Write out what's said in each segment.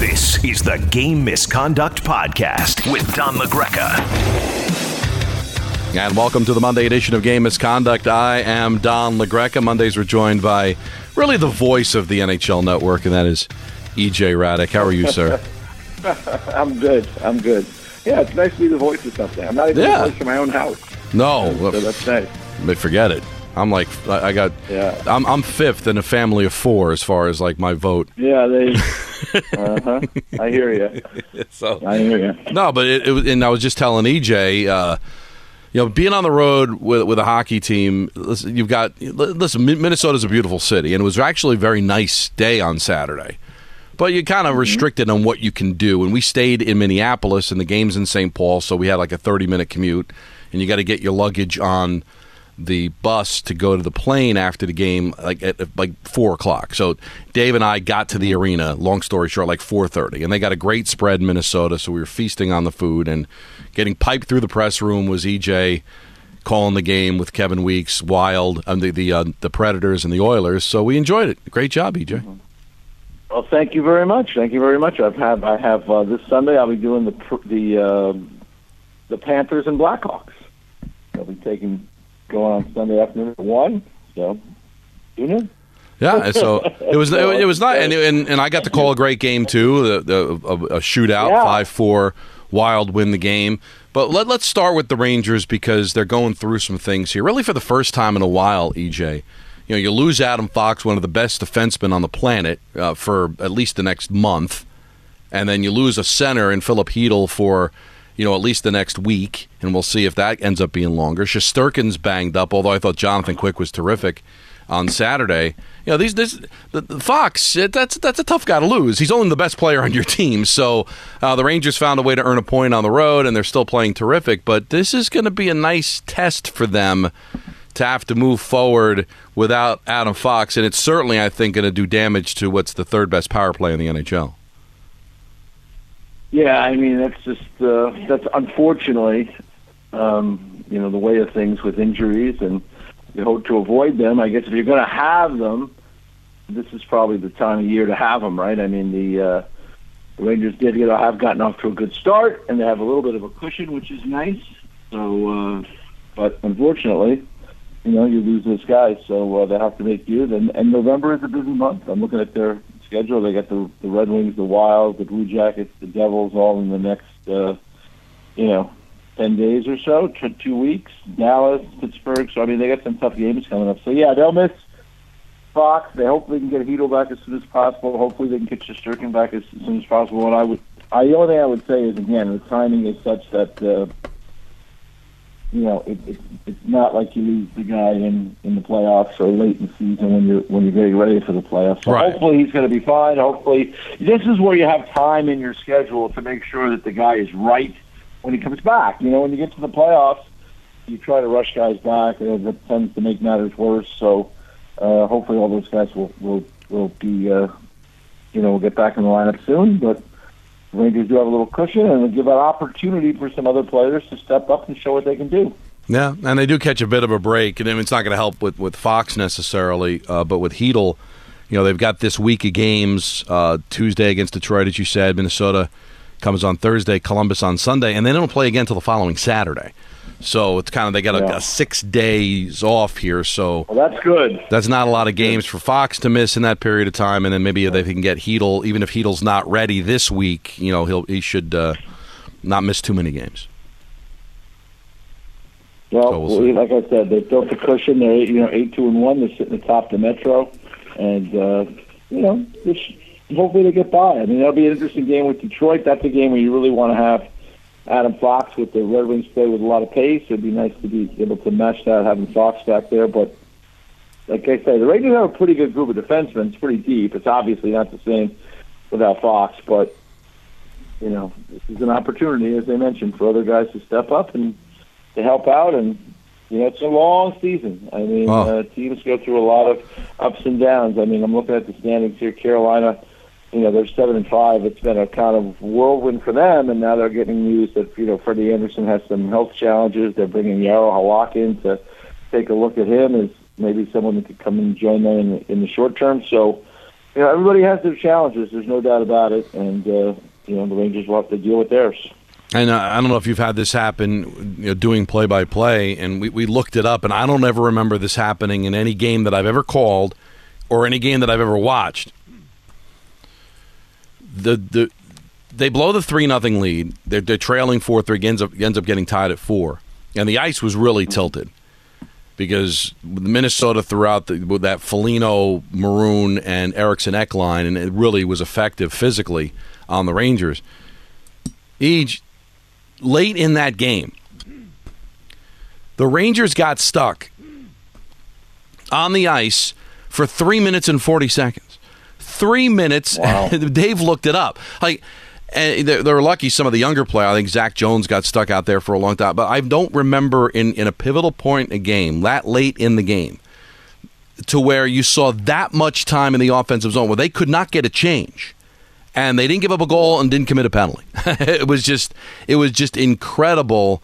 This is the Game Misconduct Podcast with Don LaGreca. And welcome to the Monday edition of Game Misconduct. I am Don LaGreca. Mondays we're joined by really the voice of the NHL network, and that is EJ Hradek. How are you, sir? I'm good. I'm good. Yeah, it's nice to be the voice of something. I'm not even Yeah. the voice of my own house. No, So that's nice. but forget it. I'm like, I got, Yeah. I'm, I'm fifth in a family of four as far as like my vote. Yeah, they. uh huh. I hear you. So I hear you. No, but it, it was, and I was just telling EJ, uh, you know, being on the road with with a hockey team, listen, you've got listen. Min- Minnesota's a beautiful city, and it was actually a very nice day on Saturday. But you're kind of restricted on what you can do. And we stayed in Minneapolis, and the game's in St. Paul, so we had like a 30 minute commute, and you got to get your luggage on the bus to go to the plane after the game, like at like four o'clock. So Dave and I got to the arena. Long story short, like four thirty, and they got a great spread in Minnesota. So we were feasting on the food and getting piped through the press room was EJ calling the game with Kevin Weekes, Wild, and the the uh, the Predators and the Oilers. So we enjoyed it. Great job, EJ. Well, thank you very much. Thank you very much. I've had. I have uh, this Sunday. I'll be doing the the uh, the Panthers and Blackhawks. I'll be taking going on Sunday afternoon at one. So, you know. Yeah, so it was it, was not, and, and and I got to call a great game too, the, the a, a shootout, Yeah. five four, Wild win the game. But let let's start with the Rangers because they're going through some things here, really for the first time in a while. EJ, you know, you lose Adam Fox, one of the best defensemen on the planet, uh, for at least the next month, and then you lose a center in Filip Chytil for. You know, at least the next week, and we'll see if that ends up being longer. Shesterkin's banged up, although I thought Jonathan Quick was terrific on Saturday. You know, these this the, the Fox. It, that's that's a tough guy to lose. He's only the best player on your team. So uh, the Rangers found a way to earn a point on the road, and they're still playing terrific. But this is going to be a nice test for them to have to move forward without Adam Fox, and it's certainly, I think, going to do damage to what's the third best power play in the NHL. Yeah, I mean that's just uh, that's unfortunately, um, you know, the way of things with injuries, and you hope to avoid them. I guess if you're going to have them, this is probably the time of year to have them, right? I mean, the, uh, Rangers did get have gotten off to a good start, and they have a little bit of a cushion, which is nice. So, uh, but unfortunately, you know, you lose those guys, so uh, they have to make do. And, and November is a busy month. I'm looking at their schedule. They got the the Red Wings, the Wild, the Blue Jackets, the Devils, all in the next, uh, you know, ten days or so, t- two weeks. Dallas, Pittsburgh. So I mean, they got some tough games coming up. So yeah, they'll miss Fox. They hopefully can get Chytil back as soon as possible. Hopefully they can get Shesterkin back as, as soon as possible. And I would, I the only thing I would say is again, the timing is such that. Uh, you know, it, it, it's not like you lose the guy in, in the playoffs or late in the season when you're when you're getting ready for the playoffs. So Right. hopefully he's going to be fine. Hopefully, this is where you have time in your schedule to make sure that the guy is right when he comes back. You know, when you get to the playoffs, you try to rush guys back, and that tends to make matters worse. So uh, hopefully, all those guys will will will be uh, you know will get back in the lineup soon. But Rangers do have a little cushion, and give an opportunity for some other players to step up and show what they can do. Yeah, and they do catch a bit of a break, and it's not going to help with, with Fox necessarily, uh, but with Chytil, you know, they've got this week of games uh, Tuesday against Detroit, as you said. Minnesota comes on Thursday, Columbus on Sunday, and they don't play again until the following Saturday. So it's kind of they got a, Yeah. a six days off here. So Well, that's good. that's not a lot of games for Fox to miss in that period of time, and then maybe they can get Chytil, even if Chytil's not ready this week. You know, he'll he should uh, not miss too many games. Well, So we'll like I said, they built the cushion. They're eight, you know eight two and one. They're sitting atop the Metro, and uh, you know this, hopefully they get by. I mean, that'll be an interesting game with Detroit. That's a game where you really want to have Adam Fox with the Red Wings play with a lot of pace. It'd be nice to be able to match that having Fox back there. But like I say, the Rangers have a pretty good group of defensemen. It's pretty deep. It's obviously not the same without Fox. But you know, this is an opportunity, as I mentioned, for other guys to step up and to help out. And you know, it's a long season. I mean, Oh. uh, teams go through a lot of ups and downs. I mean, I'm looking at the standings here. Carolina, you know, they're seven and five. It's been a kind of whirlwind for them, and now they're getting news that you know Freddie Anderson has some health challenges. They're bringing Jaro Halak in to take a look at him as maybe someone that could come and join them in the, in the short term. So, you know, everybody has their challenges. There's no doubt about it, and uh, you know the Rangers will have to deal with theirs. And uh, I don't know if you've had this happen, you know, doing play by play, and we, we looked it up, and I don't ever remember this happening in any game that I've ever called or any game that I've ever watched. The the they blow the three nothing lead. They're, they're trailing four three. Ends up ends up getting tied at four, and the ice was really tilted because Minnesota threw out the, with that Foligno, Maroon, and Eriksson Ek line, and it really was effective physically on the Rangers. Each late in that game, the Rangers got stuck on the ice for three minutes and 40 seconds. Three minutes. Wow. Dave looked it up. Like, and they're, they're lucky some of the younger players. I think Zach Jones got stuck out there for a long time, but I don't remember in, in a pivotal point in a game, that late in the game, to where you saw that much time in the offensive zone where they could not get a change and they didn't give up a goal and didn't commit a penalty. it was just it was just incredible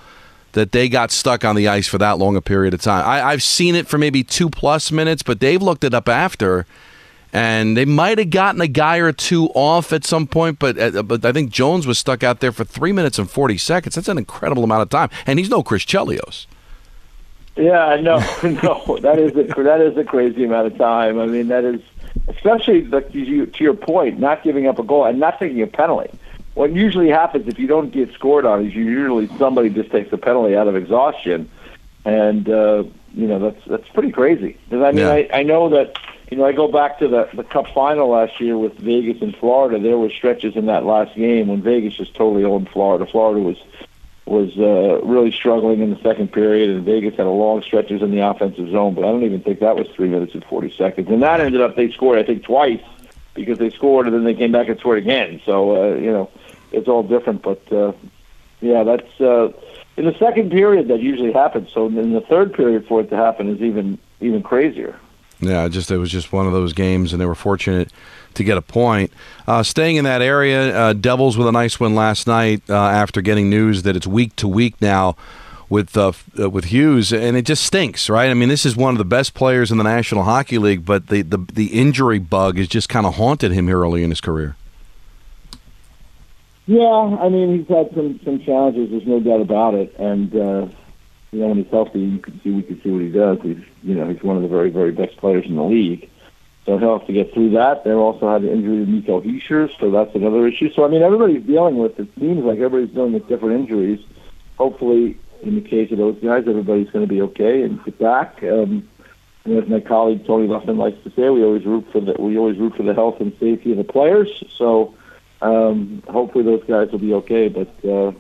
that they got stuck on the ice for that long a period of time. I, I've seen it for maybe two plus minutes, but Dave looked it up after, and they might have gotten a guy or two off at some point. But uh, but I think Jones was stuck out there for three minutes and forty seconds. That's an incredible amount of time, and he's no Chris Chelios. Yeah, no, no, that is a that is a crazy amount of time. I mean, that is especially like to, you, to your point, not giving up a goal and not taking a penalty. What usually happens if you don't get scored on is you usually somebody just takes a penalty out of exhaustion, and uh, you know that's that's pretty crazy. Because I mean, Yeah. I, I know that you know I go back to the the Cup final last year with Vegas and Florida. There were stretches in that last game when Vegas just totally owned Florida. Florida was was uh, really struggling in the second period, and Vegas had a long stretches in the offensive zone. But I don't even think that was three minutes and forty seconds. And that ended up they scored, I think, twice because they scored and then they came back and scored again. So uh, you know, it's all different. But uh, yeah, that's uh, in the second period that usually happens. So in the third period for it to happen is even even crazier. Yeah, just it was just one of those games, and they were fortunate to get a point. Uh, staying in that area, uh, Devils with a nice win last night uh, after getting news that it's week to week now with uh, uh, with Hughes, and it just stinks, right? I mean, this is one of the best players in the National Hockey League, but the the, the injury bug has just kind of haunted him here early in his career. Yeah, I mean he's had some some challenges. There's no doubt about it, and uh, you know when he's healthy, you can see we can see what he does. He's you know he's one of the very very best players in the league. So he'll have to get through that. They also had the injury to Nico Hischier, so that's another issue. So I mean everybody's dealing with. It seems like everybody's dealing with different injuries. Hopefully, in the case of those guys, everybody's going to be okay and get back. Um, and as my colleague Tony Luftman likes to say, we always root for the we always root for the health and safety of the players. So um, hopefully those guys will be okay. But uh,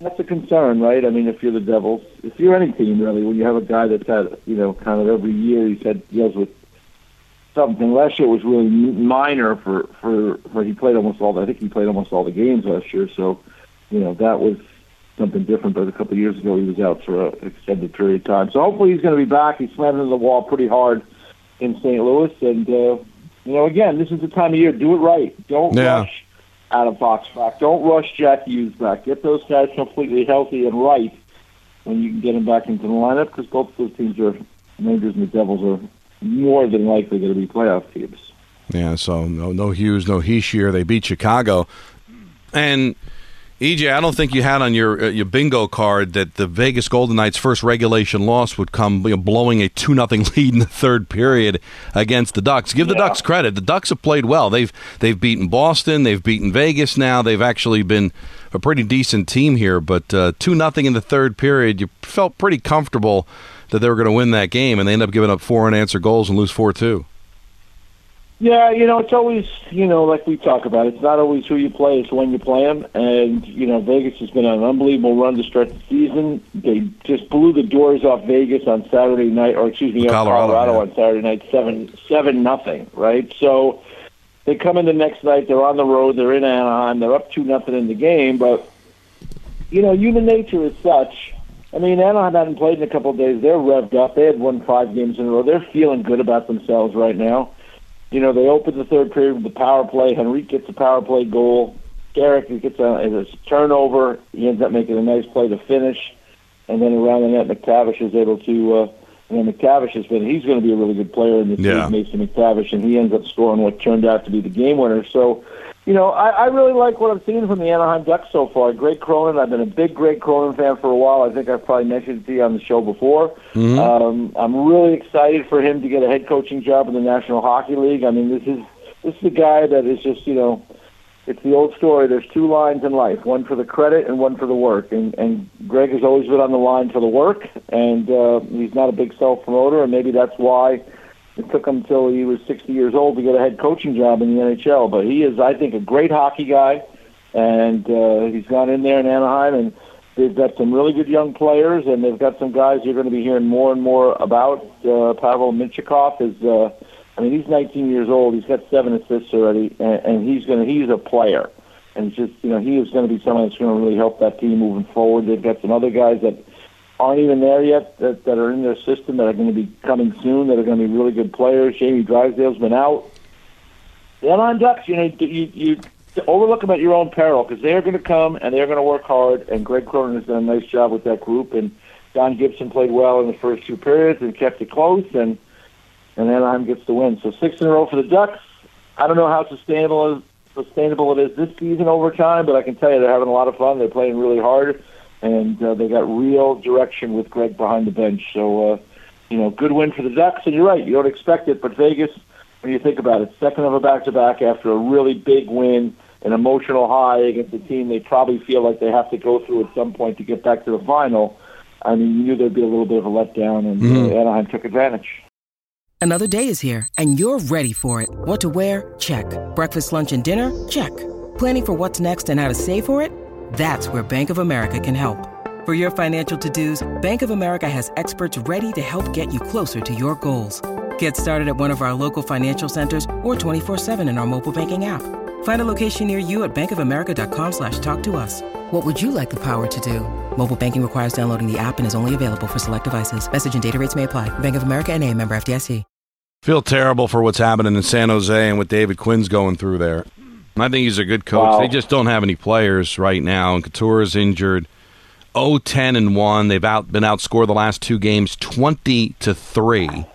that's a concern, right? I mean, if you're the Devils, if you're any team really, when you have a guy that's had you know kind of every year he's had deals with something. Last year was really minor for for for he played almost all. The, I think he played almost all the games last year. So you know that was something different. But a couple of years ago he was out for an extended period of time. So hopefully he's going to be back. He slammed into the wall pretty hard in St. Louis, and uh, you know again this is the time of year. Do it right. Don't Yeah. rush Adam Fox back. Don't rush Jack Hughes back. Get those guys completely healthy and right when you can get them back into the lineup because both of those teams are Rangers and the Devils are more than likely going to be playoff teams. Yeah, so no no Hughes, no Hischier. They beat Chicago, and EJ, I don't think you had on your uh, your bingo card that the Vegas Golden Knights' first regulation loss would come you know, blowing a two nothing lead in the third period against the Ducks. Give the Yeah. Ducks credit; the Ducks have played well. They've they've beaten Boston, they've beaten Vegas. Now they've actually been a pretty decent team here. But uh, two nothing in the third period, you felt pretty comfortable that they were going to win that game, and they end up giving up four unanswered goals and lose four two. Yeah, you know, it's always, you know, like we talk about, it's not always who you play, it's when you play them. And, you know, Vegas has been on an unbelievable run to start the season. They just blew the doors off Vegas on Saturday night, or excuse me, off Colorado, Colorado, yeah. on Saturday night, 7 7 nothing, right? So, they come in the next night. They're on the road. They're in Anaheim. They're up two nothing in the game, but you know, human nature is such. I mean, Anaheim hadn't played in a couple of days. They're revved up. They had won five games in a row. They're feeling good about themselves right now. You know, they open the third period with the power play. Henrique gets a power play goal. Carrick gets a, a turnover. He ends up making a nice play to finish. And then around the net, McTavish is able to. Uh, and then McTavish has been. He's going to be a really good player in this Yeah. league, Mason McTavish, and he ends up scoring what turned out to be the game winner. So, you know, I, I really like what I'm seeing from the Anaheim Ducks so far. Greg Cronin, I've been a big Greg Cronin fan for a while. I think I've probably mentioned it to you on the show before. Um, I'm really excited for him to get a head coaching job in the National Hockey League. I mean, this is this is a guy that is just, you know, it's the old story. There's two lines in life: one for the credit and one for the work. And and Greg has always been on the line for the work, and uh, he's not a big self promoter, and maybe that's why it took him until he was 60 years old to get a head coaching job in the NHL. But he is, I think, a great hockey guy, and uh, he's gone in there in Anaheim, and they've got some really good young players, and they've got some guys you're going to be hearing more and more about. Uh, Pavel Mintyukov is. Uh, I mean, he's 19 years old. He's got seven assists already, and, and he's going to. He's a player, and just you know he is going to be someone that's going to really help that team moving forward. They've got some other guys that aren't even there yet that, that are in their system that are going to be coming soon. That are going to be really good players. Jamie Drysdale's been out. The Anaheim Ducks, you know, you you overlook them at your own peril because they're going to come and they're going to work hard. And Greg Cronin has done a nice job with that group. And John Gibson played well in the first two periods and kept it close. And and Anaheim gets the win. So six in a row for the Ducks. I don't know how sustainable sustainable it is this season over time, but I can tell you they're having a lot of fun. They're playing really hard, and uh, they got real direction with Greg behind the bench. So, uh, you know, good win for the Ducks. And you're right, you don't expect it, but Vegas, when you think about it, second of a back-to-back after a really big win, an emotional high against a team they probably feel like they have to go through at some point to get back to the final. I mean, you knew there'd be a little bit of a letdown, and uh, Anaheim took advantage. Another day is here, and you're ready for it. What to wear? Check. Breakfast, lunch, and dinner? Check. Planning for what's next and how to save for it? That's where Bank of America can help. For your financial to-dos, Bank of America has experts ready to help get you closer to your goals. Get started at one of our local financial centers or 24-7 in our mobile banking app. Find a location near you at bankofamerica.com slash talk to us. What would you like the power to do? Mobile banking requires downloading the app and is only available for select devices. Message and data rates may apply. Bank of America and a member FDIC. Feel terrible for what's happening in San Jose and what David Quinn's going through there. I think he's a good coach. Wow. They just don't have any players right now, and Couture is injured. 0-10 and one. They've out been outscored the last two games, twenty to three.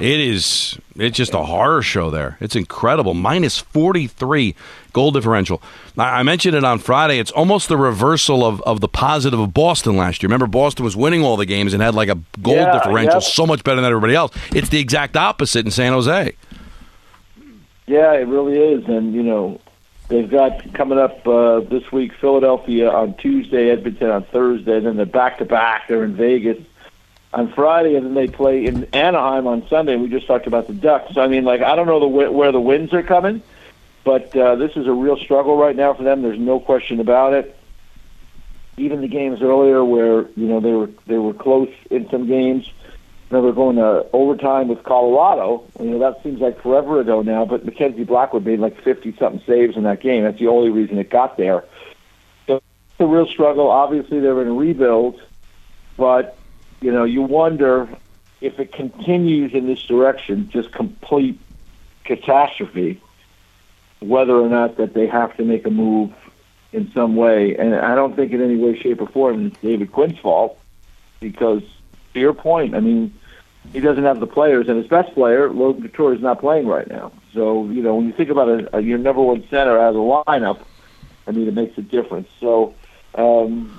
It is. It's just a horror show there. It's incredible. Minus forty three goal differential. I I mentioned it on Friday. It's almost the reversal of, of the positive of Boston last year. Remember, Boston was winning all the games and had like a goal Yeah, differential yep. so much better than everybody else. It's the exact opposite in San Jose. Yeah, it really is, and you know, they've got coming up uh, this week Philadelphia on Tuesday, Edmonton on Thursday, and then they're back to back. They're in Vegas on Friday, and then they play in Anaheim on Sunday. We just talked about the Ducks. So, I mean, like I don't know the where the wins are coming, but uh, this is a real struggle right now for them. There's no question about it. Even the games earlier, where you know they were they were close in some games. Remember going to overtime with Colorado. You know that seems like forever ago now, but Mackenzie Blackwood made like fifty something saves in that game. That's the only reason it got there. So it's a real struggle. Obviously, they're in rebuild, but you know you wonder if it continues in this direction, just complete catastrophe, whether or not that they have to make a move in some way. And I don't think in any way, shape, or form it's David Quinn's fault because, to your point, I mean, he doesn't have the players, and his best player, Logan Couture, is not playing right now. So, you know, when you think about a, a, your number one center as a lineup, I mean, it makes a difference. So, um,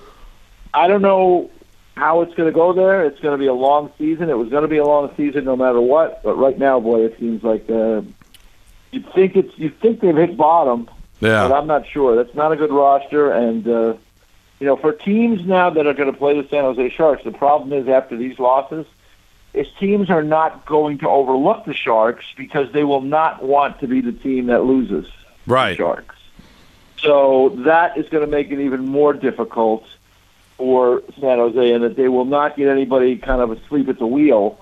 I don't know how it's going to go there. It's going to be a long season. It was going to be a long season no matter what. But right now, boy, it seems like uh, you'd think it's you think they've hit bottom, Yeah. but I'm not sure. That's not a good roster, and uh, you know, for teams now that are going to play the San Jose Sharks, the problem is after these losses, is teams are not going to overlook the Sharks because they will not want to be the team that loses the Right. Sharks. So that is going to make it even more difficult for San Jose, and that they will not get anybody kind of asleep at the wheel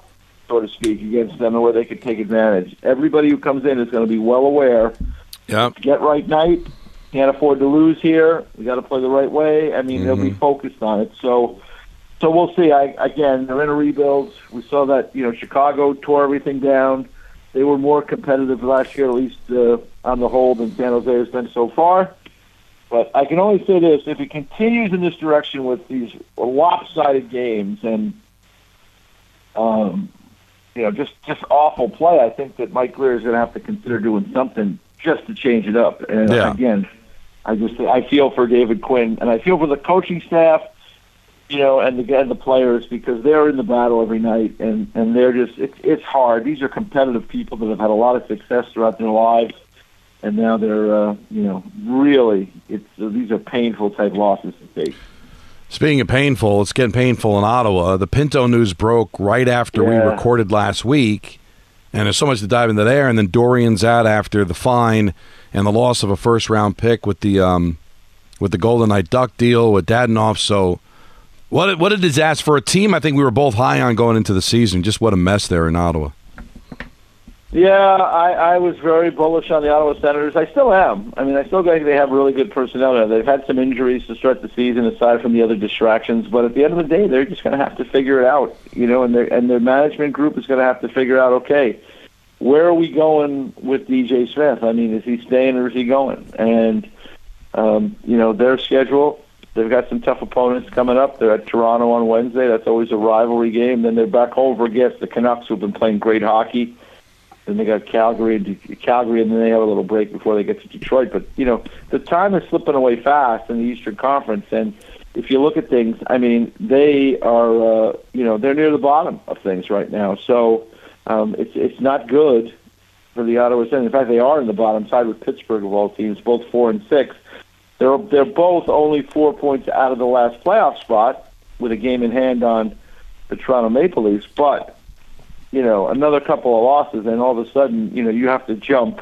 so to speak, against them, and where they could take advantage. Everybody who comes in is going to be well aware. Yeah. Get right night. Can't afford to lose here. We got to play the right way. I mean, they'll be Mm-hmm. focused on it. So, so we'll see. I again, they're in a rebuild. We saw that you know Chicago tore everything down. They were more competitive last year, at least uh, on the whole, than San Jose has been so far. But I can only say this: if it continues in this direction with these lopsided games and um, you know just just awful play, I think that Mike Grier is going to have to consider doing something just to change it up. And Yeah. again, I just I feel for David Quinn and I feel for the coaching staff, you know, and the and the players because they're in the battle every night and and they're just it's it's hard. These are competitive people that have had a lot of success throughout their lives, and now they're uh, you know really it's these are painful type losses to take. Speaking of painful, it's getting painful in Ottawa. The Pinto news broke right after we recorded last week, and there's so much to dive into there. And then Dorion's out after the fine and the loss of a first round pick with the um, with the Golden Knight Duck deal with Dadonov. So, what a- what a disaster for a team. I think we were both high on going into the season. Just what a mess there in Ottawa. Yeah, I, I was very bullish on the Ottawa Senators. I still am. I mean, I still think they have really good personnel. They've had some injuries to start the season, aside from the other distractions. But at the end of the day, they're just going to have to figure it out, you know. And their and their management group is going to have to figure out, okay, where are we going with DJ Smith? I mean, is he staying or is he going? And um, you know, their schedule. They've got some tough opponents coming up. They're at Toronto on Wednesday. That's always a rivalry game. Then they're back over against the Canucks, who've been playing great hockey. Then they got Calgary, Calgary, and then they have a little break before they get to Detroit. But you know, the time is slipping away fast in the Eastern Conference, and if you look at things, I mean, they are, uh, you know, they're near the bottom of things right now. So um, it's it's not good for the Ottawa Senators. In fact, they are in the bottom side with Pittsburgh of all teams, both four and six. They're they're both only four points out of the last playoff spot with a game in hand on the Toronto Maple Leafs, but you know, another couple of losses, and all of a sudden, you know, you have to jump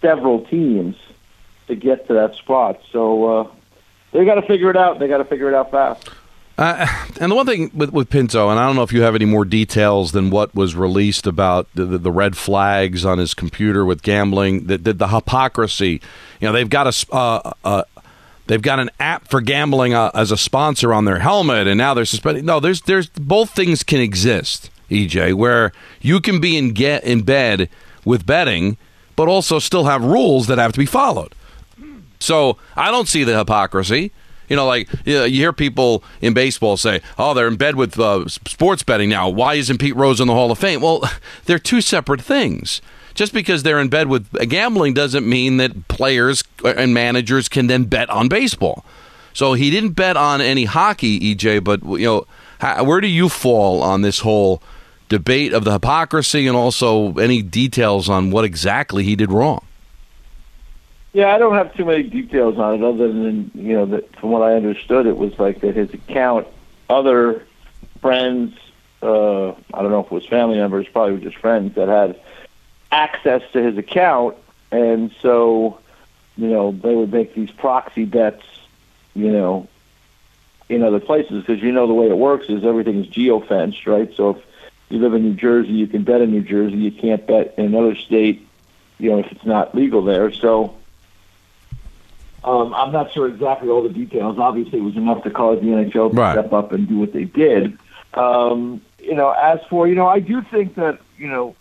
several teams to get to that spot. So uh, they got to figure it out. They got to figure it out fast. Uh, and the one thing with, with Pinto, and I don't know if you have any more details than what was released about the, the, the red flags on his computer with gambling, the, the, the hypocrisy. You know, they've got a, uh, uh, they've got an app for gambling uh, as a sponsor on their helmet, and now they're suspending. No, there's there's both things can exist, EJ, where you can be in get in bed with betting, but also still have rules that have to be followed. So I don't see the hypocrisy. You know, like you, know, you hear people in baseball say, "Oh, they're in bed with uh, sports betting now. Why isn't Pete Rose in the Hall of Fame?" Well, they're two separate things. Just because they're in bed with gambling doesn't mean that players and managers can then bet on baseball. So he didn't bet on any hockey, EJ. But you know, how, where do you fall on this whole debate of the hypocrisy and also any details on what exactly he did wrong? Yeah, I don't have too many details on it, other than you know that from what I understood, it was like that his account, other friends, uh, I don't know if it was family members, probably just friends that had access to his account, and so you know they would make these proxy bets, you know, in other places because you know the way it works is everything is geofenced, right? So if you live in New Jersey, you can bet in New Jersey. You can't bet in another state, you know, if it's not legal there. So um, I'm not sure exactly all the details. Obviously, it was enough to cause the NHL to Right. step up and do what they did. Um, you know, as for you know, I do think that you know,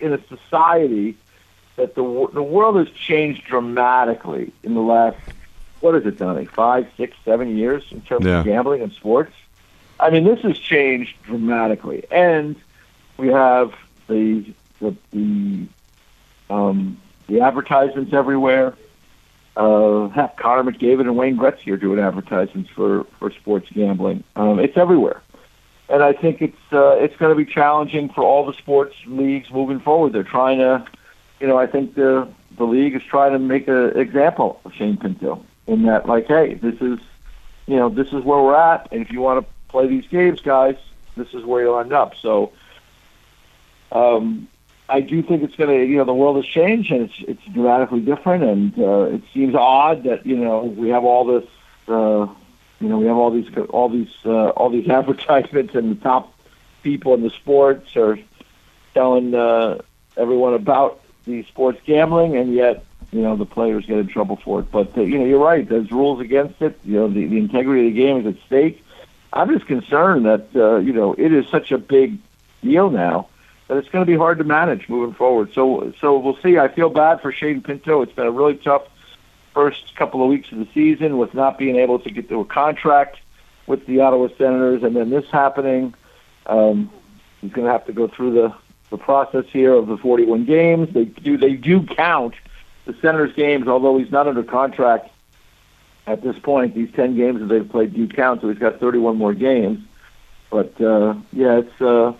in a society that the the world has changed dramatically in the last what is it, Donnie? Five, six, seven years in terms Yeah. of gambling and sports. I mean, this has changed dramatically, and we have the the the um, the advertisements everywhere. Uh, Connor McDavid and Wayne Gretzky are doing advertisements for for sports gambling. Um, it's everywhere, and I think it's uh, it's going to be challenging for all the sports leagues moving forward. They're trying to, you know, I think the the league is trying to make an example of Shane Pinto in that, like, hey, this is, you know, this is where we're at, and if you want to play these games, guys, this is where you'll end up. So, um, I do think it's going to, you know, the world has changed and it's it's dramatically different, and uh, it seems odd that you know we have all this, uh, you know, we have all these all these uh, all these advertisements in the top people in the sports are telling uh, everyone about the sports gambling, and yet you know the players get in trouble for it. But uh, you know, you're right. There's rules against it. You know, the, the integrity of the game is at stake. I'm just concerned that uh, you know it is such a big deal now that it's going to be hard to manage moving forward. So, so we'll see. I feel bad for Shane Pinto. It's been a really tough first couple of weeks of the season with not being able to get to a contract with the Ottawa Senators, and then this happening. Um, he's going to have to go through the the process here of the 41 games. They do they do count the Senators games, although he's not under contract at this point. These 10 games that they've played do count, so he's got 31 more games. But uh, yeah, it's uh,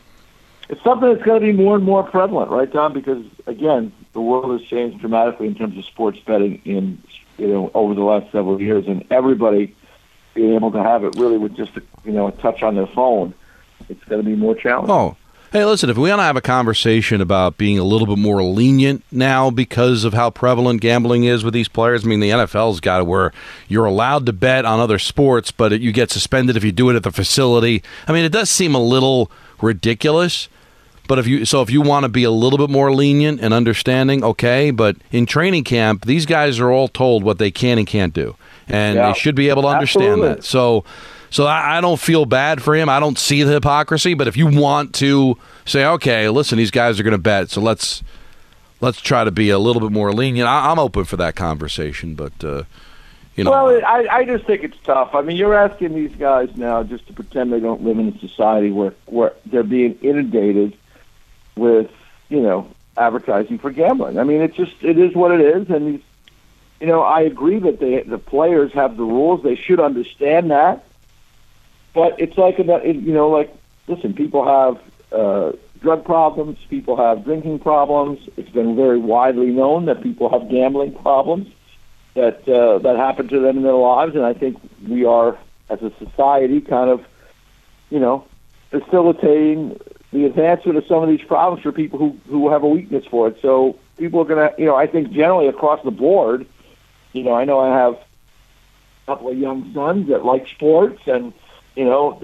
it's something that's going to be more and more prevalent, right, Tom? Because again, the world has changed dramatically in terms of sports betting in you know over the last several years, and everybody being able to have it really with just a, you know a touch on their phone, it's going to be more challenging. Oh. Hey, listen, if we want to have a conversation about being a little bit more lenient now because of how prevalent gambling is with these players, I mean, the NFL's got it where you're allowed to bet on other sports, but you get suspended if you do it at the facility. I mean, it does seem a little ridiculous. But if you so if you want to be a little bit more lenient and understanding, okay. But in training camp, these guys are all told what they can and can't do, and Yeah. they should be able to understand Absolutely. that. So, so I, I don't feel bad for him. I don't see the hypocrisy. But if you want to say, okay, listen, these guys are going to bet, so let's let's try to be a little bit more lenient. I, I'm open for that conversation, but uh, you know, Well, I, I just think it's tough. I mean, you're asking these guys now just to pretend they don't live in a society where where they're being inundated with you know advertising for gambling. I mean, it's just it is what it is, and you know I agree that they the players have the rules. They should understand that, but it's like about you know like listen, people have. Uh, Drug problems, people have drinking problems. It's been very widely known that people have gambling problems that uh, that happen to them in their lives, and I think we are, as a society, kind of, you know, facilitating the advancement of some of these problems for people who who have a weakness for it. So people are going to, you know, I think generally across the board, you know, I know I have a couple of young sons that like sports, and you know,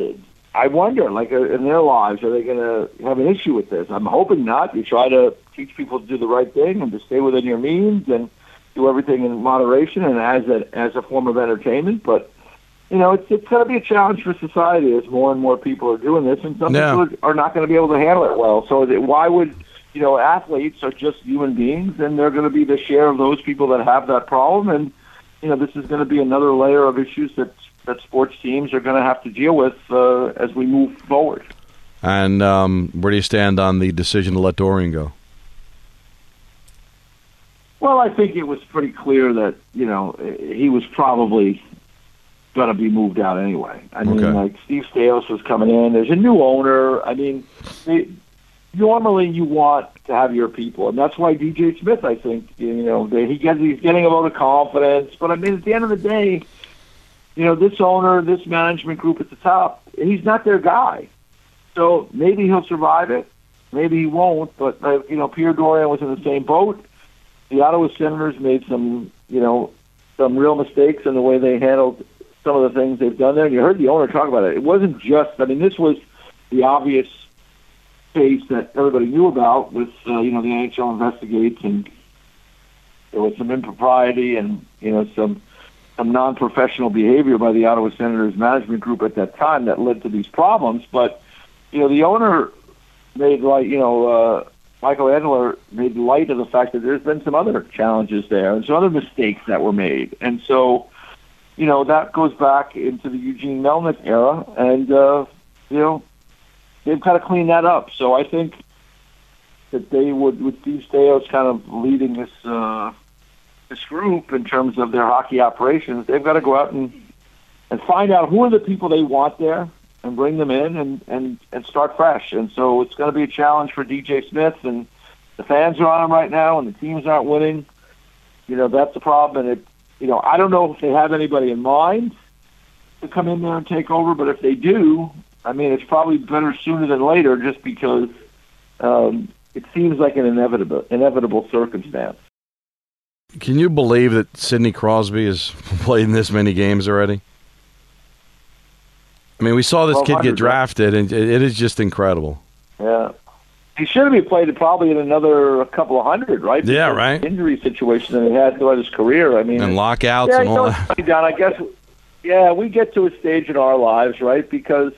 I wonder, like, uh, in their lives, are they going to have an issue with this? I'm hoping not. You try to teach people to do the right thing and to stay within your means and do everything in moderation and as a as a form of entertainment. But you know, it's it's going to be a challenge for society as more and more people are doing this, and some Yeah. people are not going to be able to handle it well. So that why would you know athletes are just human beings, and they're going to be the share of those people that have that problem, and you know this is going to be another layer of issues that that sports teams are going to have to deal with uh, as we move forward. and um, where do you stand on the decision to let Dorion go? Well, I think it was pretty clear that you know he was probably going to be moved out anyway. I mean, Okay. like Steve Staios was coming in. There's a new owner. I mean, they, normally you want to have your people, and that's why DJ Smith. I think you know they, he gets he's getting a vote of confidence. But I mean, at the end of the day, you know this owner, this management group at the top, he's not their guy. So maybe he'll survive it. Maybe he won't. But uh, you know, Pierre Dorion was in the same boat the Ottawa Senators made some, you know, some real mistakes in the way they handled some of the things they've done there. And you heard the owner talk about it. It wasn't just, I mean, this was the obvious case that everybody knew about with, uh, you know, the NHL investigates and there was some impropriety and, you know, some some non-professional behavior by the Ottawa Senators management group at that time that led to these problems. But, you know, the owner made like, you know, uh, Michael Edler made light of the fact that there's been some other challenges there and some other mistakes that were made. And so, you know, that goes back into the Eugene Melnyk era. And, uh, you know, they've kind of cleaned that up. So I think that they would, with Steve Staios kind of leading this, uh, this group in terms of their hockey operations, they've got to go out and, and find out who are the people they want there and bring them in and, and, and start fresh. And so it's going to be a challenge for DJ Smith, and the fans are on him right now, and the teams aren't winning. You know, that's the problem. And it, you know, I don't know if they have anybody in mind to come in there and take over, but if they do, I mean, it's probably better sooner than later, just because um, it seems like an inevitable inevitable circumstance. Can you believe that Sidney Crosby has played in this many games already? I mean, we saw this kid get drafted, and it, it is just incredible. Yeah. He should have been played probably in another couple of hundred, right? Yeah, Because right. Injury situation that he had throughout his career. I mean, And lockouts yeah, and all that. Don. I guess, yeah, we get to a stage in our lives, right? Because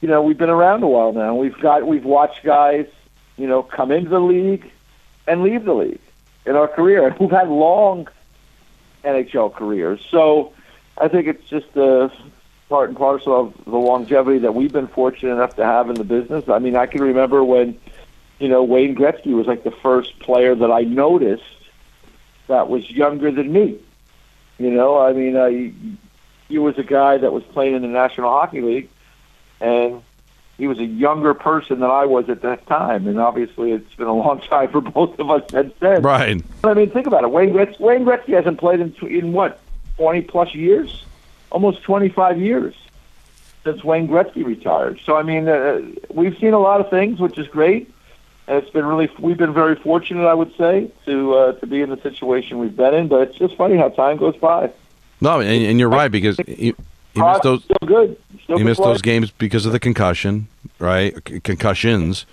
you know we've been around a while now. We've got we've watched guys, you know, come into the league and leave the league in our career, and who've had long NHL careers. So I think it's just uh, part and parcel of the longevity that we've been fortunate enough to have in the business. I mean, I can remember when, you know, Wayne Gretzky was like the first player that I noticed that was younger than me. You know, I mean, I, he was a guy that was playing in the National Hockey League, and he was a younger person than I was at that time. And obviously, it's been a long time for both of us since then. Right. But I mean, think about it. Wayne Gretzky, Wayne Gretzky hasn't played in, in what, 20 plus years? Almost 25 years since Wayne Gretzky retired. So, I mean, uh, we've seen a lot of things, which is great. And it's been really, we've been very fortunate, I would say, to uh, to be in the situation we've been in. But it's just funny how time goes by. No, and, and you're right because he, he missed those. still good. Still missed player. those games because of the concussion, right? C- concussions,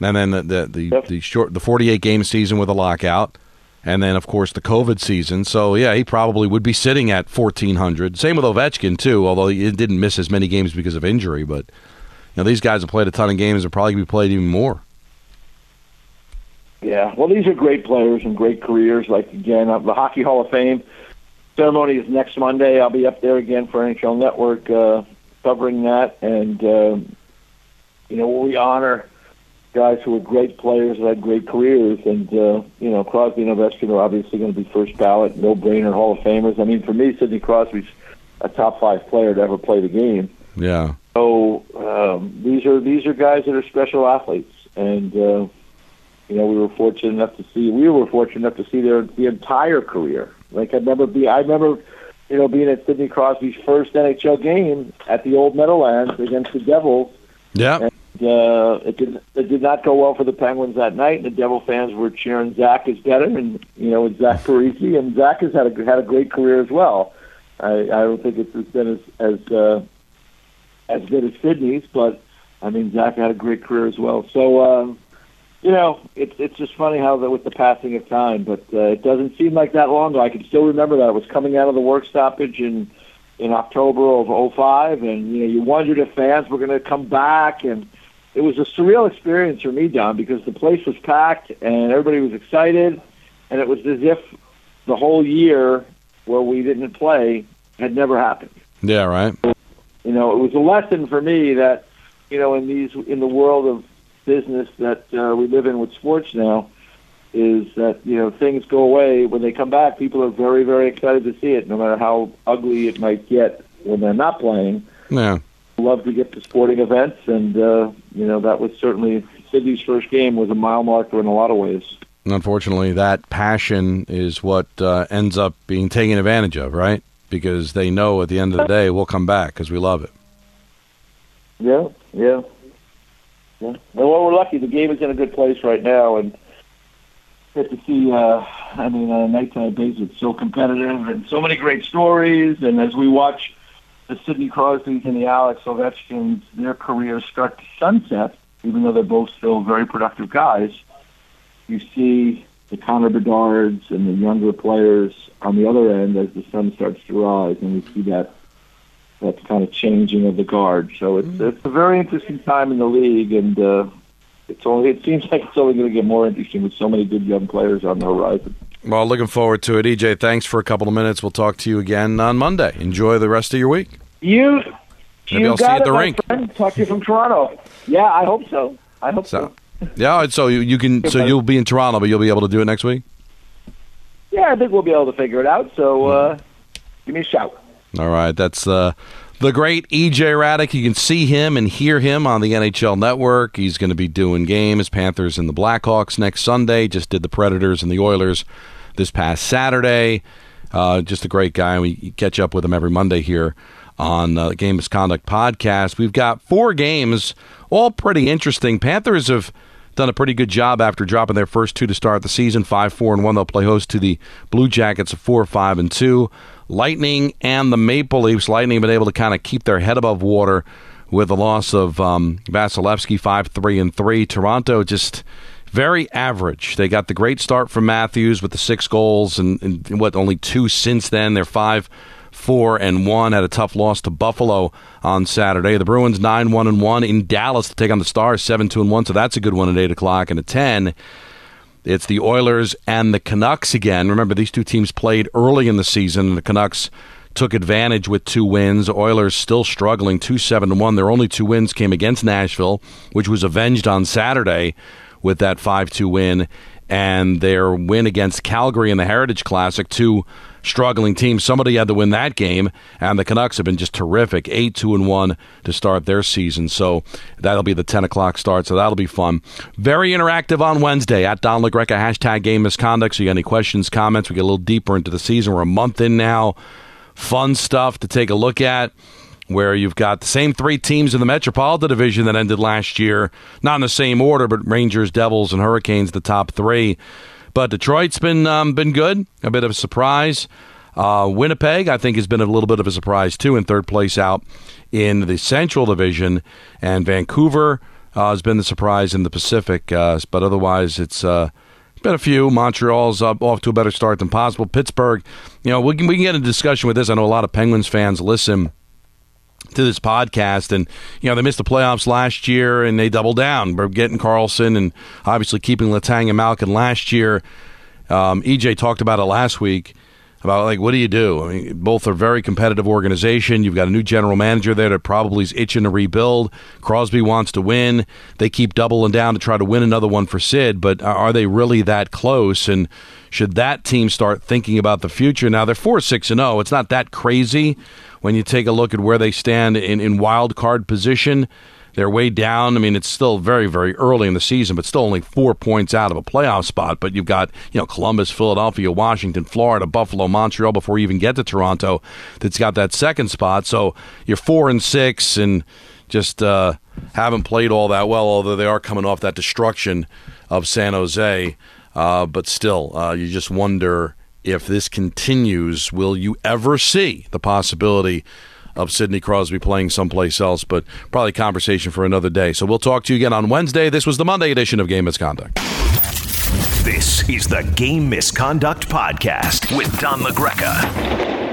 and then the the the, Yep. the short the 48 game season with a lockout, and then of course the COVID season. So yeah, he probably would be sitting at 1400. Same with Ovechkin too, although he didn't miss as many games because of injury. But you know these guys have played a ton of games and probably be played even more. Yeah, well, these are great players and great careers. Like again, uh, the Hockey Hall of Fame ceremony is next Monday. I'll be up there again for NHL Network uh, covering that, and um, you know we honor guys who were great players that had great careers, and uh, you know Crosby and Ovechkin are obviously going to be first ballot, no brainer Hall of Famers. I mean, for me, Sidney Crosby's a top five player to ever play the game. Yeah, So um, these are these are guys that are special athletes, and uh, you know we were fortunate enough to see we were fortunate enough to see their the entire career. Like I remember, be I remember, you know, being at Sidney Crosby's first NHL game at the Old Meadowlands against the Devils. yeah, And, uh, it did it did not go well for the Penguins that night. And the Devil fans were cheering Zach is better, and you know, with Zach Parise, and Zach has had a had a great career as well. I, I don't think it's been as as uh, as good as Sidney's, but I mean Zach had a great career as well. So um, you know, it's it's just funny how that with the passing of time, but uh, it doesn't seem like that long ago. I can still remember that it was coming out of the work stoppage in in October of '05, and you know, you wondered if fans were going to come back, and it was a surreal experience for me, Don, because the place was packed and everybody was excited, and it was as if the whole year where we didn't play had never happened yeah, right. you know, it was a lesson for me that, you know, in these in the world of business that uh, we live in with sports now, is that you know things go away when they come back. People are very very excited to see it, no matter how ugly it might get when they're not playing. Yeah, Love to get to sporting events, and uh, you know that was certainly Sidney's first game was a mile marker in a lot of ways. and unfortunately, that passion is what uh, ends up being taken advantage of, right? Because they know at the end of the day we'll come back because we love it. Yeah, yeah, yeah. Well, we're lucky. The game is in a good place right now, and get to see. Uh, I mean, on a nighttime basis, it's so competitive and so many great stories. And as we watch the Sidney Crosby's and the Alex Ovechkins, their careers start to sunset, even though they're both still very productive guys. You see the Connor Bedards and the younger players on the other end as the sun starts to rise, and we see that that kind of changing of the guard. So it's it's a very interesting time in the league, and uh, it's only it seems like it's only going to get more interesting with so many good young players on the horizon. Well, looking forward to it. EJ, thanks for a couple of minutes. We'll talk to you again on Monday. Enjoy the rest of your week. You, Maybe you I'll see you at the rink. friend. Talk to you from Toronto. Yeah, I hope so. I hope so. So, yeah, so you, you can, so you'll be in Toronto, but you'll be able to do it next week. Yeah, I think we'll be able to figure it out. So uh, give me a shout. All right, that's uh, the great EJ Hradek. You can see him and hear him on the NHL Network. He's going to be doing games, Panthers and the Blackhawks next Sunday. Just did the Predators and the Oilers this past Saturday. Uh, just a great guy. We catch up with him every Monday here on uh, Game Misconduct podcast. We've got four games, all pretty interesting. Panthers have done a pretty good job after dropping their first two to start the season, five four and one. They'll play host to the Blue Jackets of four five and two Lightning and the Maple Leafs. Lightning been able to kind of keep their head above water with the loss of um, Vasilevskiy, five three and three. Toronto just very average. They got the great start from Matthews with the six goals, and, and what only two since then. They're five four and one. Had a tough loss to Buffalo on Saturday. The Bruins nine one and one in Dallas to take on the Stars seven two and one. So that's a good one at eight o'clock and at ten. It's the Oilers and the Canucks again. Remember, these two teams played early in the season, and the Canucks took advantage with two wins. Oilers still struggling, two seven and one. Their only two wins came against Nashville, which was avenged on Saturday with that five two win, and their win against Calgary in the Heritage Classic, two struggling team. Somebody had to win that game, and the Canucks have been just terrific, eight two and one to start their season. So that'll be the ten o'clock start. So that'll be fun. Very interactive on Wednesday at Don LaGreca hashtag game misconduct. So you got any questions, comments? We get a little deeper into the season. We're a month in now. Fun stuff to take a look at where you've got the same three teams in the Metropolitan Division that ended last year, not in the same order, but Rangers, Devils, and Hurricanes, the top three. But Detroit's been um, been good, a bit of a surprise. Uh, Winnipeg, I think, has been a little bit of a surprise too, in third place out in the Central Division, and Vancouver uh, has been the surprise in the Pacific. Uh, but otherwise, it's uh, been a few. Montreal's up, off to a better start than possible. Pittsburgh, you know, we can we can get a discussion with this. I know a lot of Penguins fans listen to this podcast. And, you know, they missed the playoffs last year and they doubled down. We're getting Karlsson and obviously keeping Letang and Malkin last year. Um, EJ talked about it last week about like what do you do? I mean, both are very competitive organization. You've got a new general manager there that probably is itching to rebuild. Crosby wants to win. They keep doubling down to try to win another one for Sid, but are they really that close? And should that team start thinking about the future? Now they're four six and zero. It's not that crazy when you take a look at where they stand in, in wild card position. They're way down. I mean, it's still very, very early in the season, but still only four points out of a playoff spot. But you've got, you know, Columbus, Philadelphia, Washington, Florida, Buffalo, Montreal before you even get to Toronto that's got that second spot. So you're four and six and just uh, haven't played all that well, although they are coming off that destruction of San Jose. Uh, but still, uh, you just wonder if this continues, will you ever see the possibility of Sidney Crosby playing someplace else? But probably conversation for another day. So we'll talk to you again on Wednesday. This was the Monday edition of Game Misconduct. This is the Game Misconduct Podcast with Don LaGreca.